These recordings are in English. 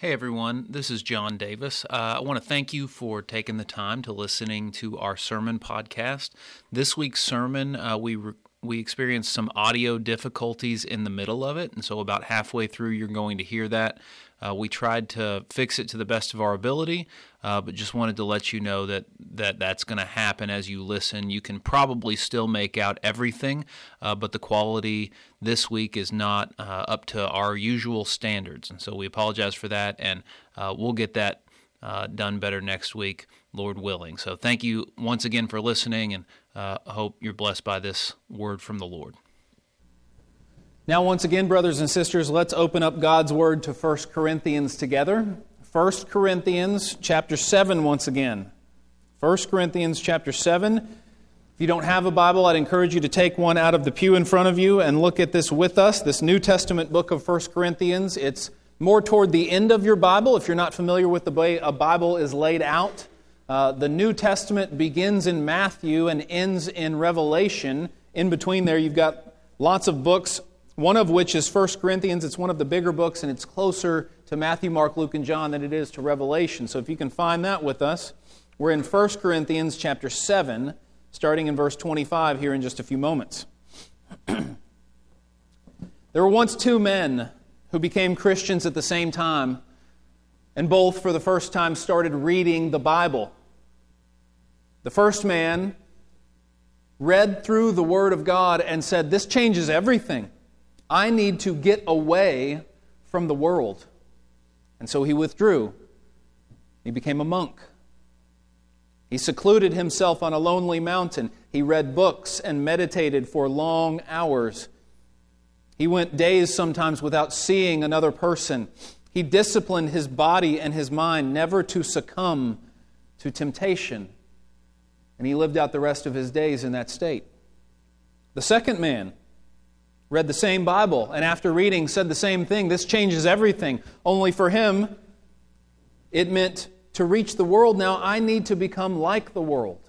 Hey everyone, this is John Davis. Uh, I want to thank you for taking the time to listening to our sermon podcast. This week's sermon, uh, we re- we experienced some audio difficulties in the middle of it, and so about halfway through, you're going to hear that. Uh, we tried to fix it to the best of our ability, uh, but just wanted to let you know that, that that's going to happen as you listen. You can probably still make out everything, uh, but the quality this week is not uh, up to our usual standards, and so we apologize for that, and uh, we'll get that uh, done better next week, Lord willing. So thank you once again for listening, and hope you're blessed by this word from the Lord. Now, once again, brothers and sisters, let's open up God's Word to 1 Corinthians together. 1 Corinthians chapter 7 once again. 1 Corinthians chapter 7. If you don't have a Bible, I'd encourage you to take one out of the pew in front of you and look at this with us, this New Testament book of 1 Corinthians. It's more toward the end of your Bible if you're not familiar with the way a Bible is laid out. Uh, the New Testament begins in Matthew and ends in Revelation. In between there, you've got lots of books, one of which is 1 Corinthians. It's one of the bigger books, and it's closer to Matthew, Mark, Luke, and John than it is to Revelation. So if you can find that with us, we're in 1 Corinthians chapter 7, starting in verse 25 here in just a few moments. there were once two men who became Christians at the same time, and both for the first time started reading the Bible. The first man read through the Word of God and said, This changes everything. I need to get away from the world. And so he withdrew. He became a monk. He secluded himself on a lonely mountain. He read books and meditated for long hours. He went days sometimes without seeing another person. He disciplined his body and his mind never to succumb to temptation and he lived out the rest of his days in that state. The second man read the same Bible, and after reading, said the same thing. This changes everything. Only for him, it meant to reach the world. Now I need to become like the world.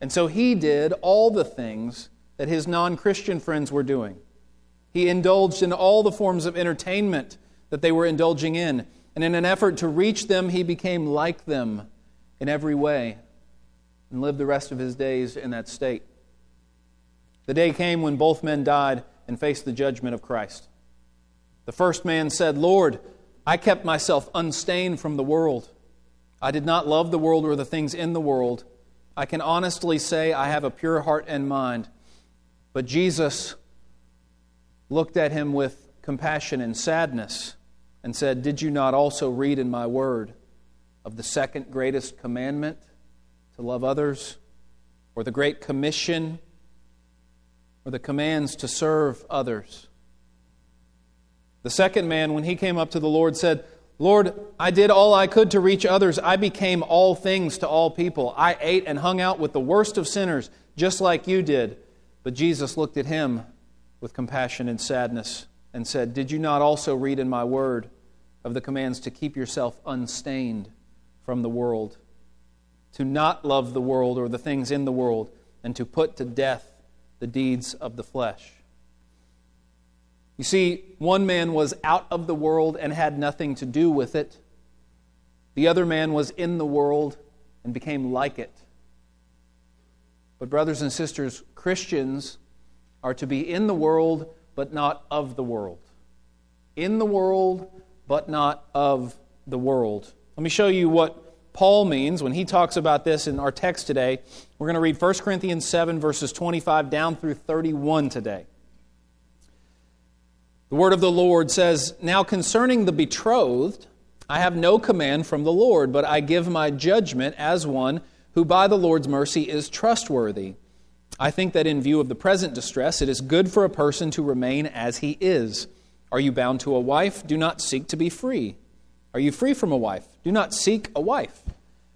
And so he did all the things that his non Christian friends were doing. He indulged in all the forms of entertainment that they were indulging in. And in an effort to reach them, he became like them in every way and lived the rest of his days in that state. The day came when both men died and faced the judgment of Christ. The first man said, Lord, I kept myself unstained from the world. I did not love the world or the things in the world. I can honestly say I have a pure heart and mind. But Jesus looked at him with compassion and sadness and said, Did you not also read in my word of the second greatest commandment? to love others, or the Great Commission, or the commands to serve others. The second man, when he came up to the Lord, said, Lord, I did all I could to reach others. I became all things to all people. I ate and hung out with the worst of sinners, just like you did. But Jesus looked at him with compassion and sadness and said, Did you not also read in my word of the commands to keep yourself unstained from the world? to not love the world or the things in the world, and to put to death the deeds of the flesh. You see, one man was out of the world and had nothing to do with it. The other man was in the world and became like it. But, brothers and sisters, Christians are to be in the world, but not of the world. In the world, but not of the world. Let me show you what Paul means when he talks about this in our text today. We're going to read 1 Corinthians 7, verses 25 down through 31 today. The word of the Lord says, Now concerning the betrothed, I have no command from the Lord, but I give my judgment as one who by the Lord's mercy is trustworthy. I think that in view of the present distress, it is good for a person to remain as he is. Are you bound to a wife? Do not seek to be free. Are you free from a wife? Do not seek a wife.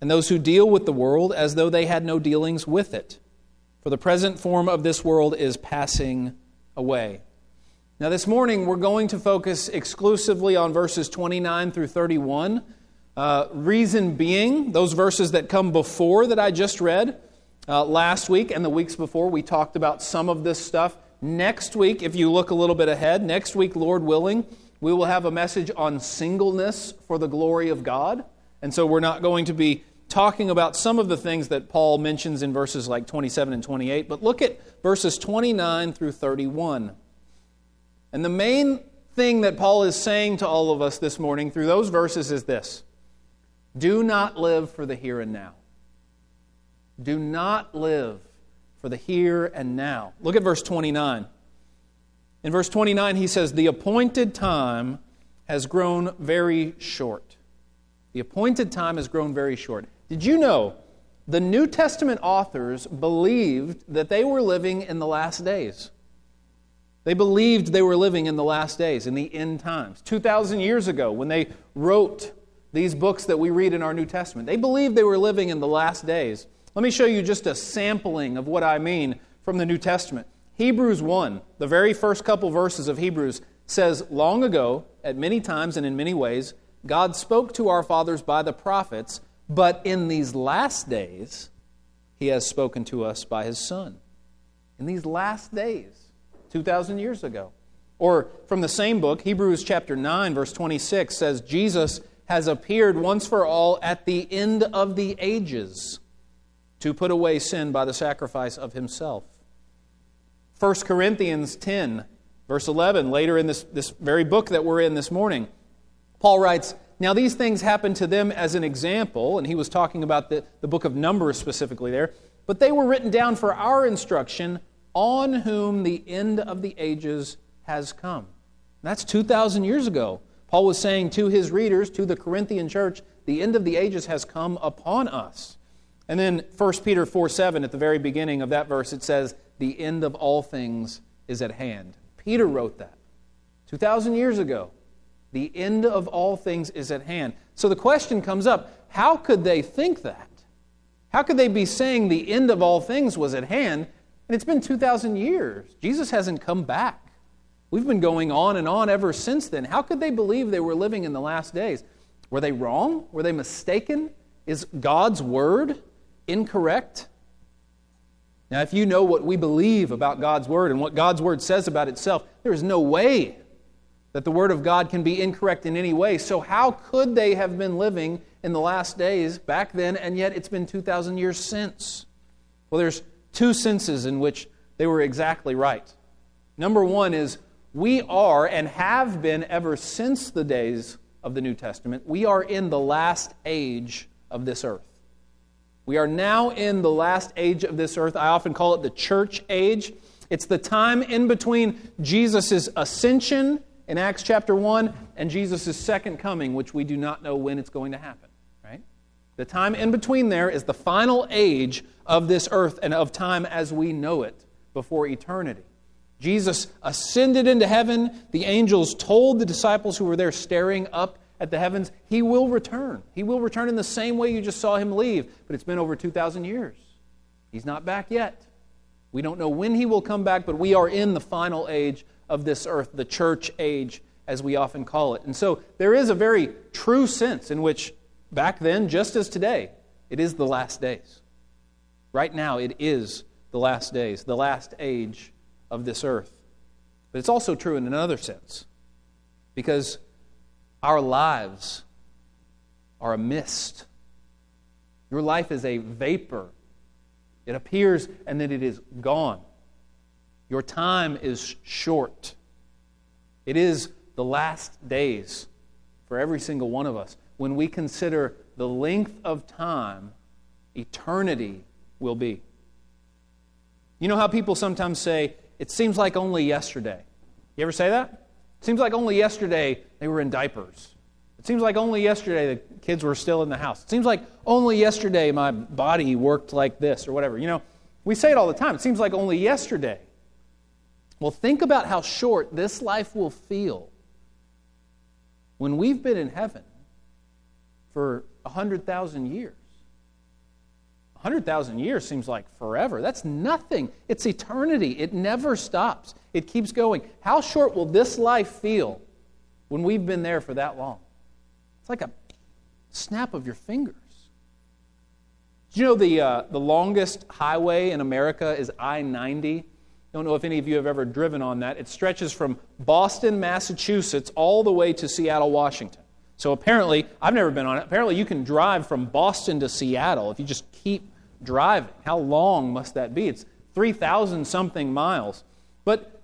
and those who deal with the world as though they had no dealings with it. For the present form of this world is passing away. Now, this morning we're going to focus exclusively on verses 29 through 31. Uh, reason being, those verses that come before that I just read uh, last week and the weeks before, we talked about some of this stuff. Next week, if you look a little bit ahead, next week, Lord willing, we will have a message on singleness for the glory of God. And so we're not going to be talking about some of the things that Paul mentions in verses like 27 and 28, but look at verses 29 through 31. And the main thing that Paul is saying to all of us this morning through those verses is this Do not live for the here and now. Do not live for the here and now. Look at verse 29. In verse 29, he says, The appointed time has grown very short. The appointed time has grown very short. Did you know the New Testament authors believed that they were living in the last days? They believed they were living in the last days, in the end times. 2,000 years ago, when they wrote these books that we read in our New Testament, they believed they were living in the last days. Let me show you just a sampling of what I mean from the New Testament. Hebrews 1, the very first couple verses of Hebrews, says, Long ago, at many times and in many ways, God spoke to our fathers by the prophets, but in these last days, He has spoken to us by His Son. In these last days, 2,000 years ago. Or from the same book, Hebrews chapter 9, verse 26 says, Jesus has appeared once for all at the end of the ages to put away sin by the sacrifice of Himself. 1 Corinthians 10, verse 11, later in this, this very book that we're in this morning, Paul writes, Now these things happened to them as an example, and he was talking about the, the book of Numbers specifically there, but they were written down for our instruction, on whom the end of the ages has come. That's 2,000 years ago. Paul was saying to his readers, to the Corinthian church, the end of the ages has come upon us. And then 1 Peter 4 7, at the very beginning of that verse, it says, the end of all things is at hand. Peter wrote that 2,000 years ago. The end of all things is at hand. So the question comes up how could they think that? How could they be saying the end of all things was at hand? And it's been 2,000 years. Jesus hasn't come back. We've been going on and on ever since then. How could they believe they were living in the last days? Were they wrong? Were they mistaken? Is God's word incorrect? Now, if you know what we believe about God's Word and what God's Word says about itself, there is no way that the Word of God can be incorrect in any way. So, how could they have been living in the last days back then, and yet it's been 2,000 years since? Well, there's two senses in which they were exactly right. Number one is we are and have been ever since the days of the New Testament, we are in the last age of this earth. We are now in the last age of this earth. I often call it the church age. It's the time in between Jesus' ascension in Acts chapter 1 and Jesus' second coming, which we do not know when it's going to happen. Right? The time in between there is the final age of this earth and of time as we know it before eternity. Jesus ascended into heaven. The angels told the disciples who were there staring up at the heavens, he will return. He will return in the same way you just saw him leave, but it's been over 2,000 years. He's not back yet. We don't know when he will come back, but we are in the final age of this earth, the church age, as we often call it. And so there is a very true sense in which back then, just as today, it is the last days. Right now, it is the last days, the last age of this earth. But it's also true in another sense, because our lives are a mist. Your life is a vapor. It appears and then it is gone. Your time is short. It is the last days for every single one of us. When we consider the length of time eternity will be. You know how people sometimes say, it seems like only yesterday. You ever say that? It seems like only yesterday they were in diapers. It seems like only yesterday the kids were still in the house. It seems like only yesterday my body worked like this or whatever. You know, we say it all the time. It seems like only yesterday. Well, think about how short this life will feel when we've been in heaven for 100,000 years. 100,000 years seems like forever. That's nothing. It's eternity. It never stops, it keeps going. How short will this life feel when we've been there for that long? Like a snap of your fingers. Do you know the, uh, the longest highway in America is I 90? Don't know if any of you have ever driven on that. It stretches from Boston, Massachusetts, all the way to Seattle, Washington. So apparently, I've never been on it. Apparently, you can drive from Boston to Seattle if you just keep driving. How long must that be? It's 3,000 something miles. But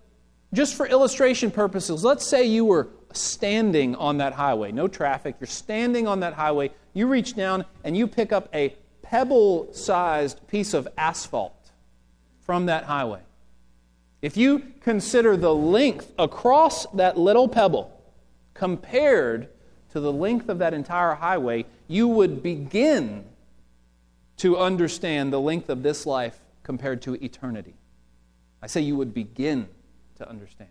just for illustration purposes, let's say you were standing on that highway, no traffic, you're standing on that highway, you reach down and you pick up a pebble sized piece of asphalt from that highway. If you consider the length across that little pebble compared to the length of that entire highway, you would begin to understand the length of this life compared to eternity. I say you would begin to understand.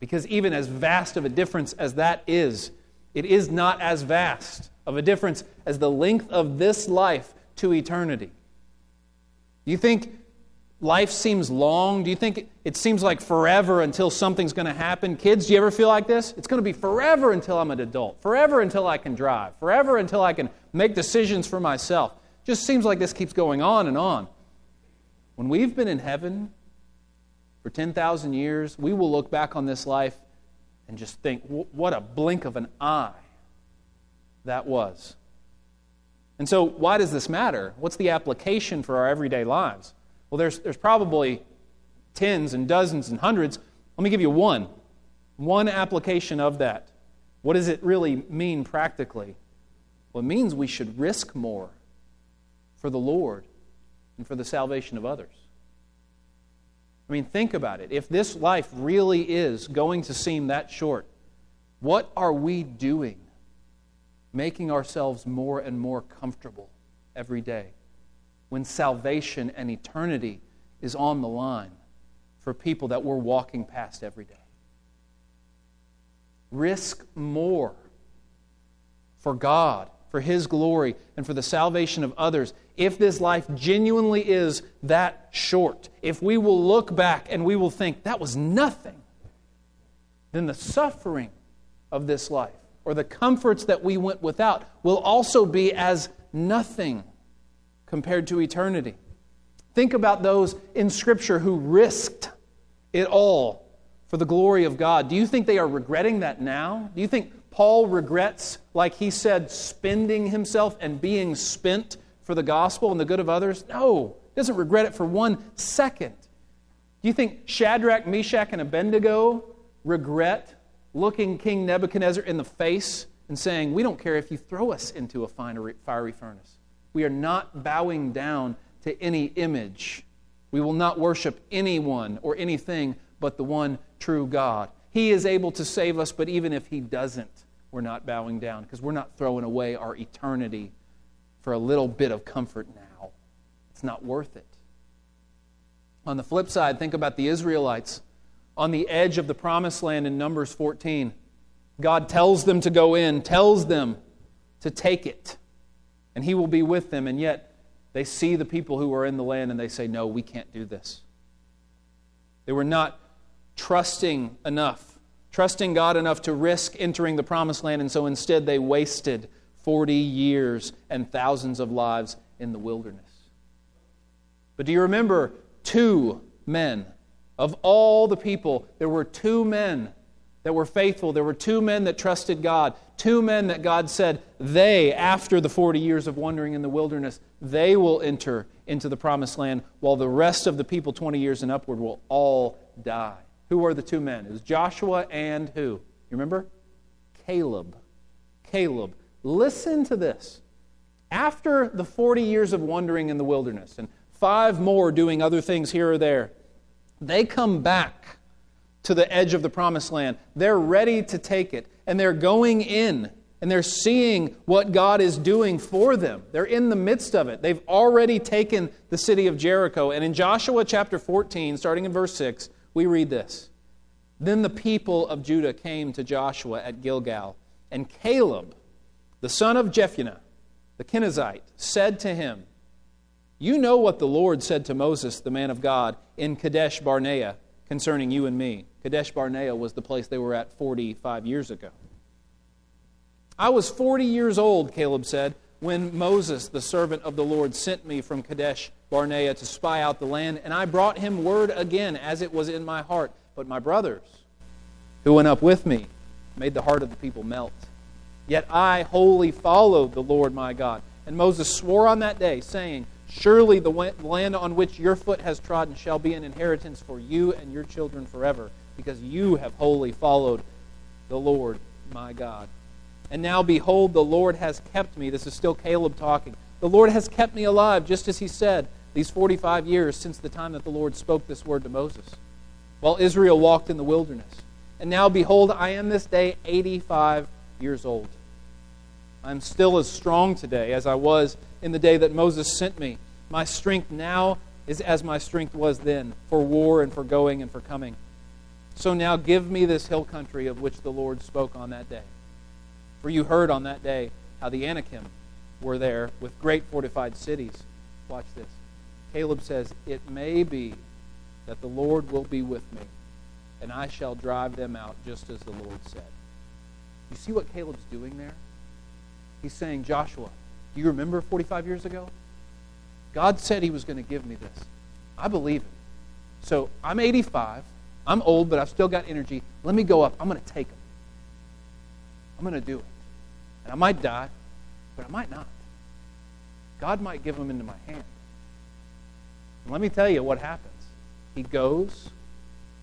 Because even as vast of a difference as that is, it is not as vast of a difference as the length of this life to eternity. You think life seems long? Do you think it seems like forever until something's going to happen? Kids, do you ever feel like this? It's going to be forever until I'm an adult, forever until I can drive, forever until I can make decisions for myself. Just seems like this keeps going on and on. When we've been in heaven for 10,000 years, we will look back on this life and just think, what a blink of an eye that was. And so, why does this matter? What's the application for our everyday lives? Well, there's, there's probably tens and dozens and hundreds. Let me give you one. One application of that. What does it really mean practically? Well, it means we should risk more for the Lord and for the salvation of others. I mean, think about it. If this life really is going to seem that short, what are we doing making ourselves more and more comfortable every day when salvation and eternity is on the line for people that we're walking past every day? Risk more for God for His glory and for the salvation of others, if this life genuinely is that short, if we will look back and we will think that was nothing, then the suffering of this life or the comforts that we went without will also be as nothing compared to eternity. Think about those in Scripture who risked it all for the glory of God. Do you think they are regretting that now? Do you think Paul regrets, like he said, spending himself and being spent for the gospel and the good of others? No, he doesn't regret it for one second. Do you think Shadrach, Meshach, and Abednego regret looking King Nebuchadnezzar in the face and saying, We don't care if you throw us into a fiery furnace? We are not bowing down to any image. We will not worship anyone or anything but the one true God. He is able to save us, but even if He doesn't, we're not bowing down because we're not throwing away our eternity for a little bit of comfort now. It's not worth it. On the flip side, think about the Israelites on the edge of the promised land in Numbers 14. God tells them to go in, tells them to take it, and He will be with them. And yet, they see the people who are in the land and they say, No, we can't do this. They were not trusting enough trusting God enough to risk entering the promised land, and so instead they wasted 40 years and thousands of lives in the wilderness. But do you remember two men? Of all the people, there were two men that were faithful. There were two men that trusted God. Two men that God said, they, after the 40 years of wandering in the wilderness, they will enter into the promised land, while the rest of the people, 20 years and upward, will all die. Who were the two men? It was Joshua and who? You remember? Caleb. Caleb. Listen to this. After the 40 years of wandering in the wilderness and five more doing other things here or there, they come back to the edge of the promised land. They're ready to take it, and they're going in and they're seeing what God is doing for them. They're in the midst of it. They've already taken the city of Jericho. And in Joshua chapter 14, starting in verse 6, we read this Then the people of Judah came to Joshua at Gilgal, and Caleb, the son of Jephunneh, the Kenizzite, said to him, You know what the Lord said to Moses, the man of God, in Kadesh Barnea concerning you and me. Kadesh Barnea was the place they were at 45 years ago. I was 40 years old, Caleb said, when Moses, the servant of the Lord, sent me from Kadesh Barnea to spy out the land, and I brought him word again as it was in my heart. But my brothers, who went up with me, made the heart of the people melt. Yet I wholly followed the Lord my God. And Moses swore on that day, saying, Surely the land on which your foot has trodden shall be an inheritance for you and your children forever, because you have wholly followed the Lord my God. And now, behold, the Lord has kept me. This is still Caleb talking. The Lord has kept me alive, just as he said, these 45 years since the time that the Lord spoke this word to Moses, while Israel walked in the wilderness. And now, behold, I am this day 85 years old. I'm still as strong today as I was in the day that Moses sent me. My strength now is as my strength was then, for war and for going and for coming. So now give me this hill country of which the Lord spoke on that day. For you heard on that day how the Anakim were there with great fortified cities. Watch this. Caleb says, It may be that the Lord will be with me, and I shall drive them out just as the Lord said. You see what Caleb's doing there? He's saying, Joshua, do you remember 45 years ago? God said he was going to give me this. I believe him. So I'm 85. I'm old, but I've still got energy. Let me go up. I'm going to take them. I'm going to do it. And I might die, but I might not. God might give them into my hand. And let me tell you what happens. He goes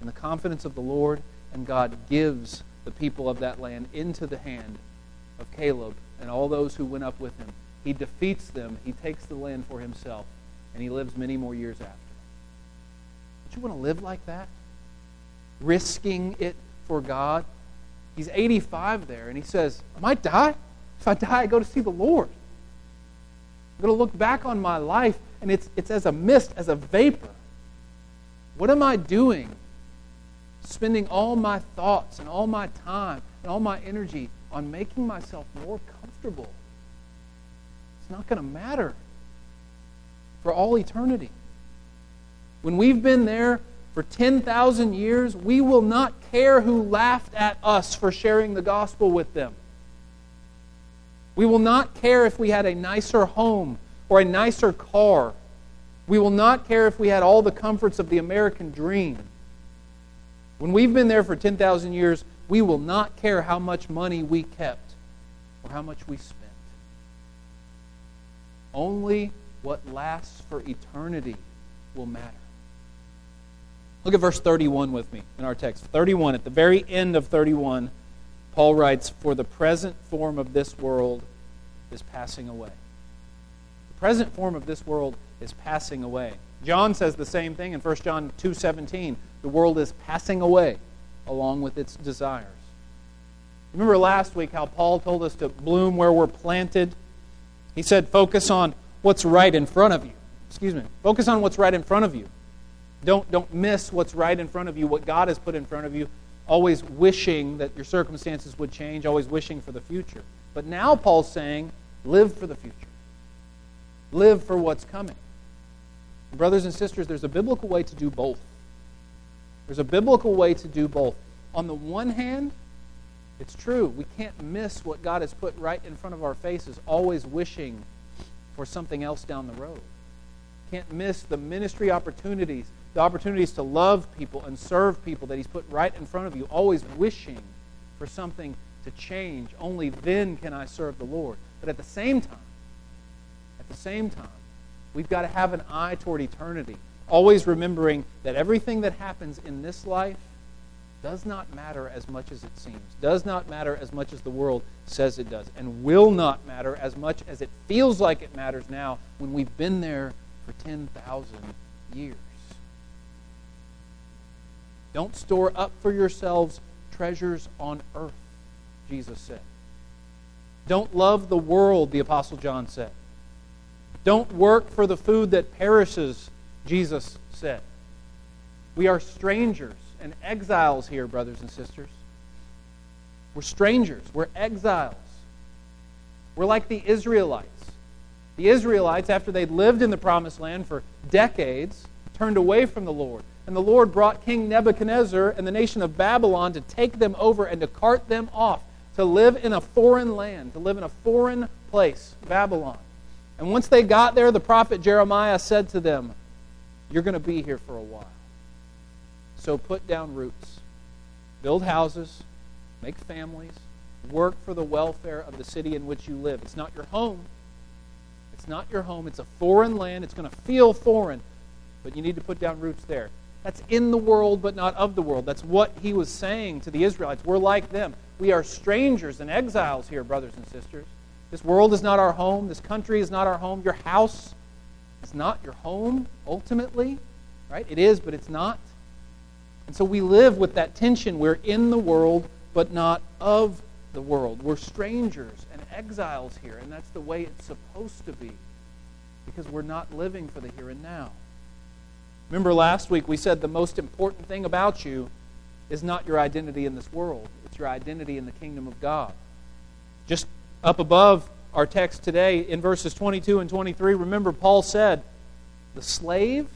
in the confidence of the Lord, and God gives the people of that land into the hand of Caleb and all those who went up with him. He defeats them, he takes the land for himself, and he lives many more years after. Don't you want to live like that? Risking it for God? He's 85 there, and he says, I might die. If I die, I go to see the Lord. I'm going to look back on my life, and it's, it's as a mist, as a vapor. What am I doing? Spending all my thoughts and all my time and all my energy on making myself more comfortable. It's not going to matter for all eternity. When we've been there for 10,000 years, we will not care who laughed at us for sharing the gospel with them. We will not care if we had a nicer home or a nicer car. We will not care if we had all the comforts of the American dream. When we've been there for 10,000 years, we will not care how much money we kept or how much we spent. Only what lasts for eternity will matter. Look at verse 31 with me in our text. 31, at the very end of 31, Paul writes, For the present form of this world is passing away. The present form of this world is passing away. John says the same thing in 1 John 2:17. The world is passing away along with its desires. Remember last week how Paul told us to bloom where we're planted? He said, focus on what's right in front of you. Excuse me. Focus on what's right in front of you. Don't, don't miss what's right in front of you, what God has put in front of you, always wishing that your circumstances would change, always wishing for the future. But now Paul's saying, live for the future, live for what's coming. Brothers and sisters, there's a biblical way to do both. There's a biblical way to do both. On the one hand, it's true, we can't miss what God has put right in front of our faces, always wishing for something else down the road. Can't miss the ministry opportunities, the opportunities to love people and serve people that He's put right in front of you, always wishing for something to change. Only then can I serve the Lord. But at the same time, at the same time, we've got to have an eye toward eternity, always remembering that everything that happens in this life does not matter as much as it seems, does not matter as much as the world says it does, and will not matter as much as it feels like it matters now when we've been there for 10,000 years. Don't store up for yourselves treasures on earth, Jesus said. Don't love the world, the Apostle John said. Don't work for the food that perishes, Jesus said. We are strangers and exiles here, brothers and sisters. We're strangers, we're exiles. We're like the Israelites. The Israelites, after they'd lived in the promised land for decades, turned away from the Lord. And the Lord brought King Nebuchadnezzar and the nation of Babylon to take them over and to cart them off, to live in a foreign land, to live in a foreign place, Babylon. And once they got there, the prophet Jeremiah said to them, You're going to be here for a while. So put down roots, build houses, make families, work for the welfare of the city in which you live. It's not your home. It's not your home. It's a foreign land. It's going to feel foreign, but you need to put down roots there. That's in the world, but not of the world. That's what he was saying to the Israelites. We're like them. We are strangers and exiles here, brothers and sisters. This world is not our home. This country is not our home. Your house is not your home, ultimately. Right? It is, but it's not. And so we live with that tension. We're in the world, but not of the world. We're strangers and exiles here, and that's the way it's supposed to be because we're not living for the here and now. Remember last week we said the most important thing about you is not your identity in this world, it's your identity in the kingdom of God. Just up above our text today in verses 22 and 23, remember Paul said, The slave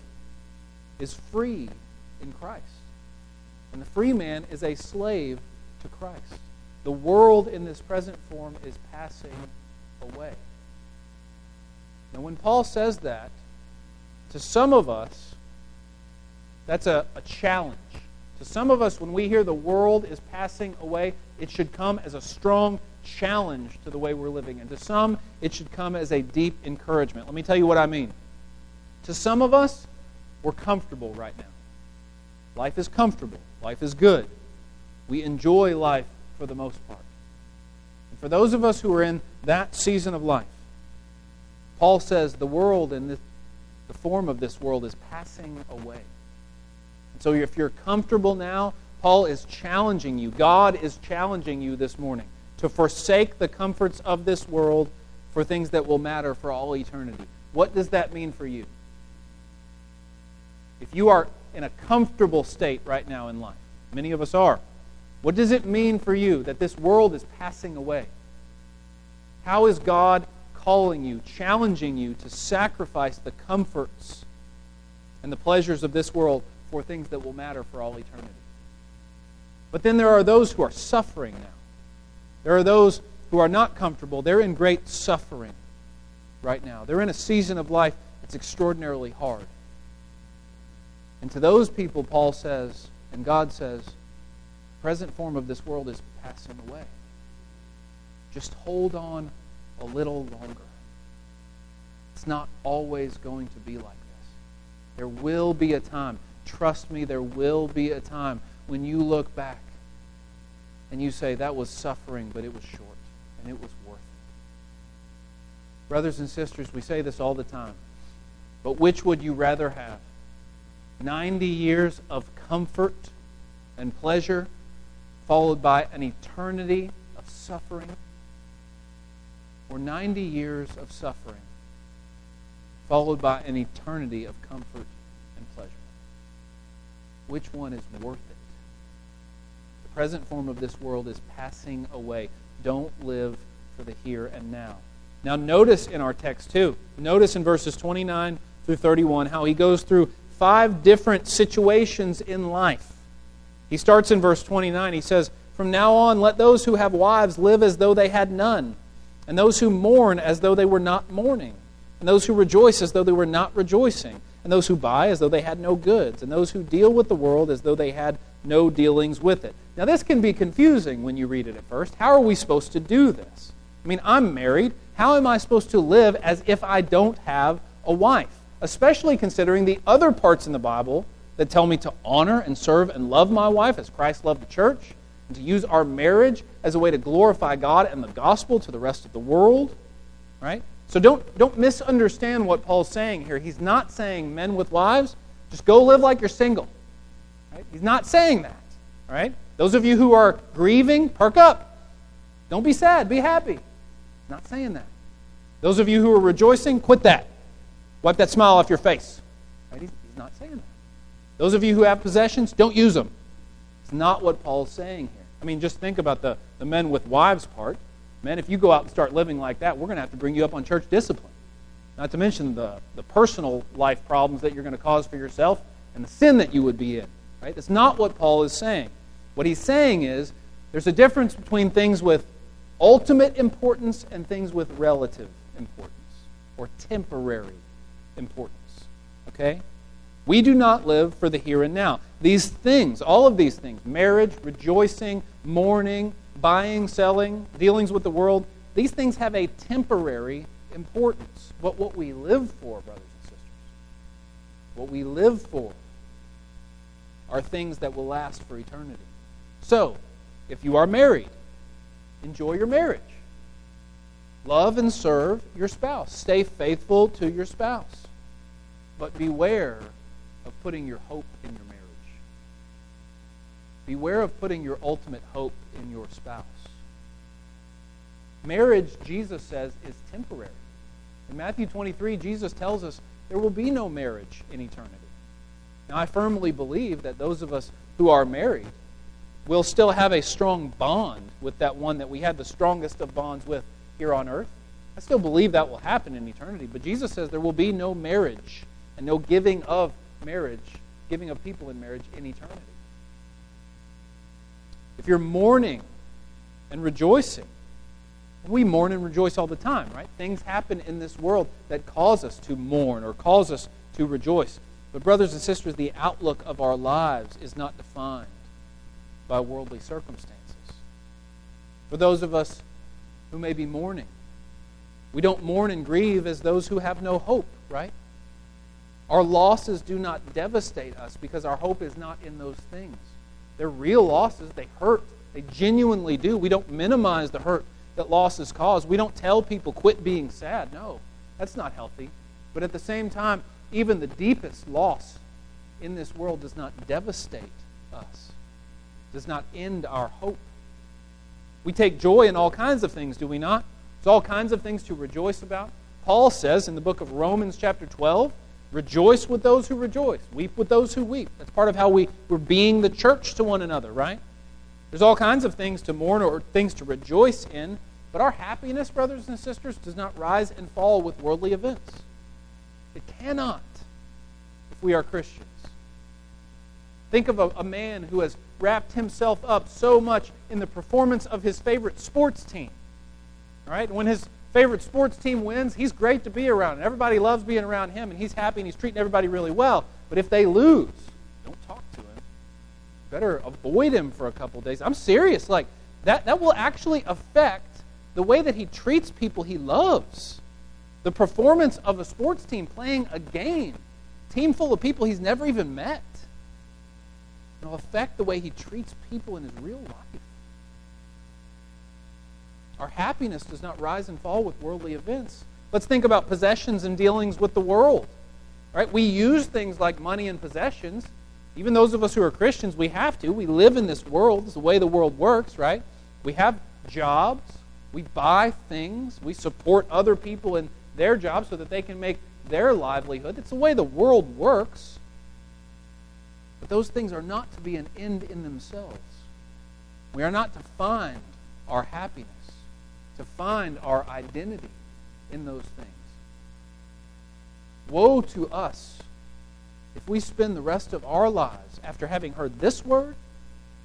is free in Christ, and the free man is a slave to Christ. The world in this present form is passing away. Now, when Paul says that, to some of us, that's a, a challenge. To some of us, when we hear the world is passing away, it should come as a strong challenge to the way we're living. And to some, it should come as a deep encouragement. Let me tell you what I mean. To some of us, we're comfortable right now. Life is comfortable, life is good. We enjoy life for the most part. And for those of us who are in that season of life, Paul says the world and the, the form of this world is passing away. So if you're comfortable now, Paul is challenging you. God is challenging you this morning to forsake the comforts of this world for things that will matter for all eternity. What does that mean for you? If you are in a comfortable state right now in life, many of us are, what does it mean for you that this world is passing away? How is God calling you, challenging you to sacrifice the comforts and the pleasures of this world for things that will matter for all eternity. But then there are those who are suffering now. There are those who are not comfortable. They're in great suffering right now. They're in a season of life that's extraordinarily hard. And to those people, Paul says, and God says, the present form of this world is passing away. Just hold on a little longer. It's not always going to be like this. There will be a time. Trust me, there will be a time when you look back and you say, that was suffering, but it was short, and it was worth it. Brothers and sisters, we say this all the time. But which would you rather have? 90 years of comfort and pleasure, followed by an eternity of suffering? Or 90 years of suffering, followed by an eternity of comfort which one is worth it? The present form of this world is passing away. Don't live for the here and now. Now, notice in our text, too, notice in verses 29 through 31 how he goes through five different situations in life. He starts in verse 29. He says, From now on, let those who have wives live as though they had none, and those who mourn as though they were not mourning, and those who rejoice as though they were not rejoicing and those who buy as though they had no goods, and those who deal with the world as though they had no dealings with it. Now, this can be confusing when you read it at first. How are we supposed to do this? I mean, I'm married. How am I supposed to live as if I don't have a wife? Especially considering the other parts in the Bible that tell me to honor and serve and love my wife as Christ loved the church, and to use our marriage as a way to glorify God and the gospel to the rest of the world, right? So don't, don't misunderstand what Paul's saying here. He's not saying men with wives, just go live like you're single. Right? He's not saying that. All right? Those of you who are grieving, perk up. Don't be sad, be happy. Not saying that. Those of you who are rejoicing, quit that. Wipe that smile off your face. Right? He's, he's not saying that. Those of you who have possessions, don't use them. It's not what Paul's saying here. I mean, just think about the, the men with wives part. Men, if you go out and start living like that, we're going to have to bring you up on church discipline. Not to mention the, the personal life problems that you're going to cause for yourself and the sin that you would be in. Right? That's not what Paul is saying. What he's saying is there's a difference between things with ultimate importance and things with relative importance or temporary importance. Okay? We do not live for the here and now. These things, all of these things, marriage, rejoicing, mourning, buying, selling, dealings with the world, these things have a temporary importance. But what we live for, brothers and sisters, what we live for are things that will last for eternity. So, if you are married, enjoy your marriage. Love and serve your spouse. Stay faithful to your spouse. But beware of putting your hope in your marriage. Beware of putting your ultimate hope in your spouse. Marriage, Jesus says, is temporary. In Matthew 23, Jesus tells us there will be no marriage in eternity. Now, I firmly believe that those of us who are married will still have a strong bond with that one that we had the strongest of bonds with here on earth. I still believe that will happen in eternity, but Jesus says there will be no marriage and no giving of marriage, giving of people in marriage in eternity. If you're mourning and rejoicing, we mourn and rejoice all the time, right? Things happen in this world that cause us to mourn or cause us to rejoice. But, brothers and sisters, the outlook of our lives is not defined by worldly circumstances. For those of us who may be mourning, we don't mourn and grieve as those who have no hope, right? Our losses do not devastate us because our hope is not in those things. They're real losses. They hurt. They genuinely do. We don't minimize the hurt that losses cause. We don't tell people, quit being sad. No, that's not healthy. But at the same time, even the deepest loss in this world does not devastate us, does not end our hope. We take joy in all kinds of things, do we not? There's all kinds of things to rejoice about. Paul says in the book of Romans, chapter 12, rejoice with those who rejoice, weep with those who weep. That's part of how we, we're being the church to one another, right? There's all kinds of things to mourn or things to rejoice in, but our happiness, brothers and sisters, does not rise and fall with worldly events. It cannot if we are Christians. Think of a, a, man who has wrapped himself up so much in the performance of his favorite sports team. All right? When his favorite sports team wins, he's great to be around. Everybody loves being around him, and he's happy and he's treating everybody really well. But if they lose, don't talk to him. Better avoid him for a couple days. I'm serious. Like, that, that will actually affect the way that he treats people he loves. The performance of a sports team playing a game, team full of people he's never even met, it'll affect the way he treats people in his real life. Our happiness does not rise and fall with worldly events. Let's think about possessions and dealings with the world. Right? We use things like money and possessions. Even those of us who are Christians, we have to. We live in this world. It's the way the world works, right? We have jobs. We buy things. We support other people in their jobs so that they can make their livelihood. It's the way the world works. But those things are not to be an end in themselves. We are not to find our happiness, to find our identity in those things. Woe to us if we spend the rest of our lives, after having heard this word,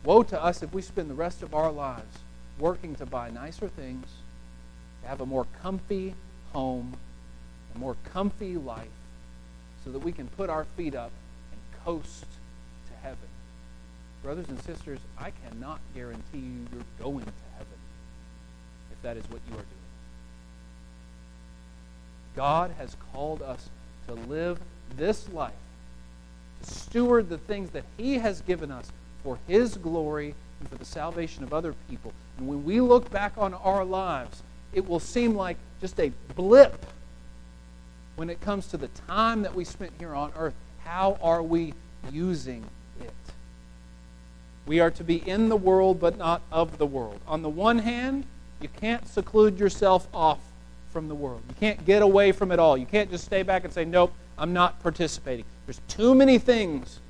woe to us if we spend the rest of our lives working to buy nicer things, to have a more comfy home, a more comfy life, so that we can put our feet up and coast to heaven. Brothers and sisters, I cannot guarantee you you're going to that is what you are doing. God has called us to live this life, to steward the things that He has given us for His glory and for the salvation of other people. And when we look back on our lives, it will seem like just a blip when it comes to the time that we spent here on earth. How are we using it? We are to be in the world, but not of the world. On the one hand, you can't seclude yourself off from the world. You can't get away from it all. You can't just stay back and say, Nope, I'm not participating. There's too many things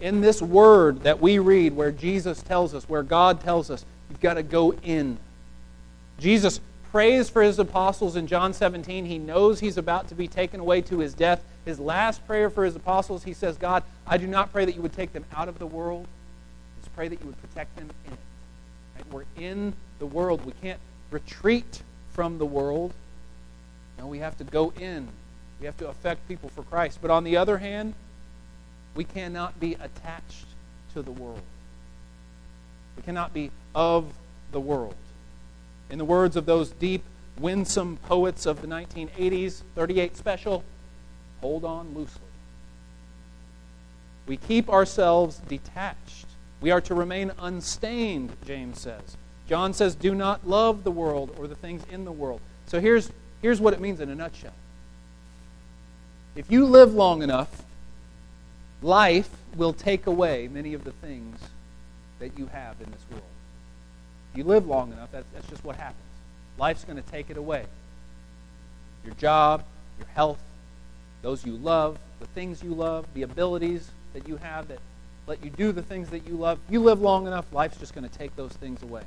in this word that we read where Jesus tells us, where God tells us, you've got to go in. Jesus prays for his apostles in John 17. He knows he's about to be taken away to his death. His last prayer for his apostles, he says, God, I do not pray that you would take them out of the world. Just pray that you would protect them in it. Right? We're in the world. We can't retreat from the world. No, we have to go in. We have to affect people for Christ. But on the other hand, we cannot be attached to the world. We cannot be of the world. In the words of those deep, winsome poets of the 1980s, 38 Special, hold on loosely. We keep ourselves detached. We are to remain unstained, James says. John says, do not love the world or the things in the world. So here's, here's what it means in a nutshell. If you live long enough, life will take away many of the things that you have in this world. If you live long enough, that's, that's just what happens. Life's going to take it away. Your job, your health, those you love, the things you love, the abilities that you have that let you do the things that you love. You live long enough, life's just going to take those things away.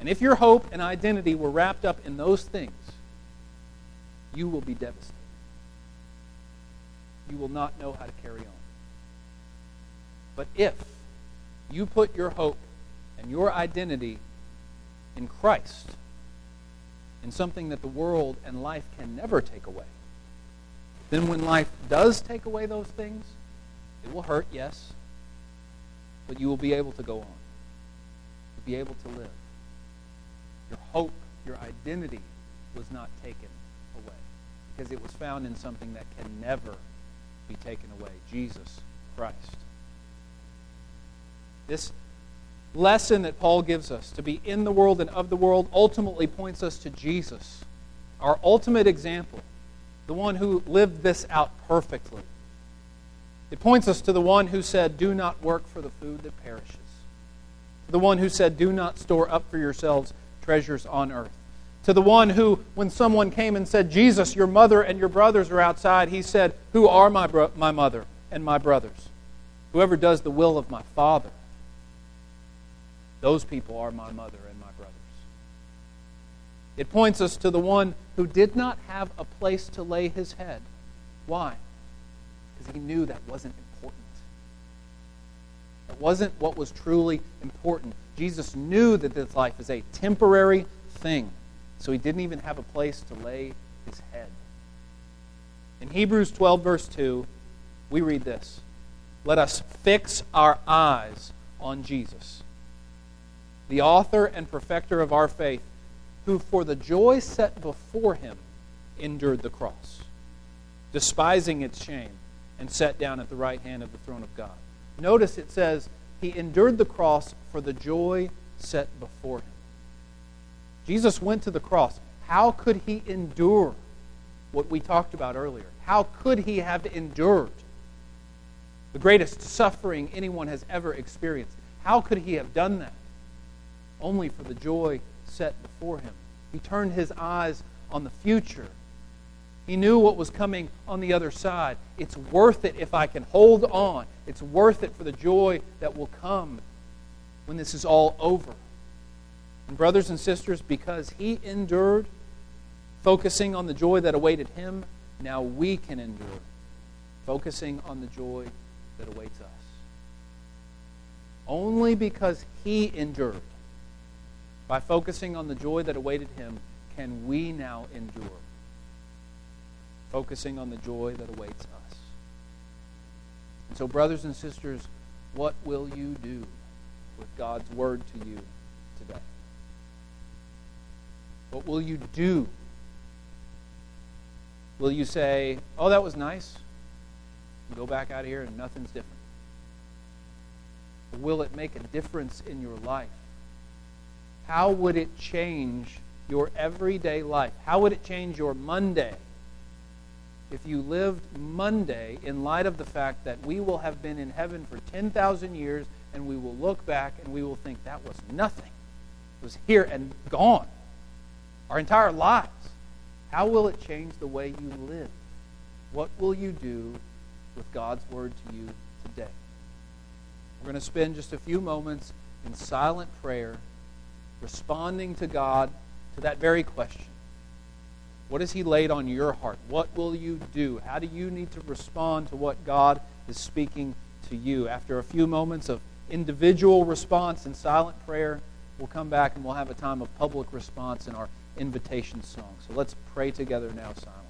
And if your hope and identity were wrapped up in those things, you will be devastated. You will not know how to carry on. But if you put your hope and your identity in Christ, in something that the world and life can never take away, then when life does take away those things, it will hurt, yes, but you will be able to go on. You'll be able to live. Your hope, your identity was not taken away because it was found in something that can never be taken away Jesus Christ. This lesson that Paul gives us to be in the world and of the world ultimately points us to Jesus, our ultimate example, the one who lived this out perfectly. It points us to the one who said, Do not work for the food that perishes, the one who said, Do not store up for yourselves treasures on earth. To the one who, when someone came and said, Jesus, your mother and your brothers are outside, he said, Who are my, bro- my mother and my brothers? Whoever does the will of my Father those people are my mother and my brothers. It points us to the one who did not have a place to lay his head. Why? Because he knew that wasn't important. It wasn't what was truly important. Jesus knew that this life is a temporary thing, so he didn't even have a place to lay his head. In Hebrews 12, verse 2, we read this Let us fix our eyes on Jesus the author and perfecter of our faith, who for the joy set before him endured the cross, despising its shame, and sat down at the right hand of the throne of God. Notice it says, He endured the cross for the joy set before him. Jesus went to the cross. How could he endure what we talked about earlier? How could he have endured the greatest suffering anyone has ever experienced? How could he have done that? only for the joy set before him. He turned his eyes on the future. He knew what was coming on the other side. It's worth it if I can hold on. It's worth it for the joy that will come when this is all over. And, brothers and sisters, because he endured, focusing on the joy that awaited him, now we can endure, focusing on the joy that awaits us. Only because he endured by focusing on the joy that awaited him, can we now endure? Focusing on the joy that awaits us. And so, brothers and sisters, what will you do with God's word to you today? What will you do? Will you say, Oh, that was nice? And go back out here and nothing's different? Will it make a difference in your life? how would it change your everyday life? How would it change your Monday if you lived Monday in light of the fact that we will have been in heaven for 10,000 years and we will look back and we will think that was nothing? It was here and gone. Our entire lives. How will it change the way you live? What will you do with God's word to you today? We're going to spend just a few moments in silent prayer responding to God to that very question. What has He laid on your heart? What will you do? How do you need to respond to what God is speaking to you? After a few moments of individual response and silent prayer, we'll come back and we'll have a time of public response in our invitation song. So let's pray together now, silent.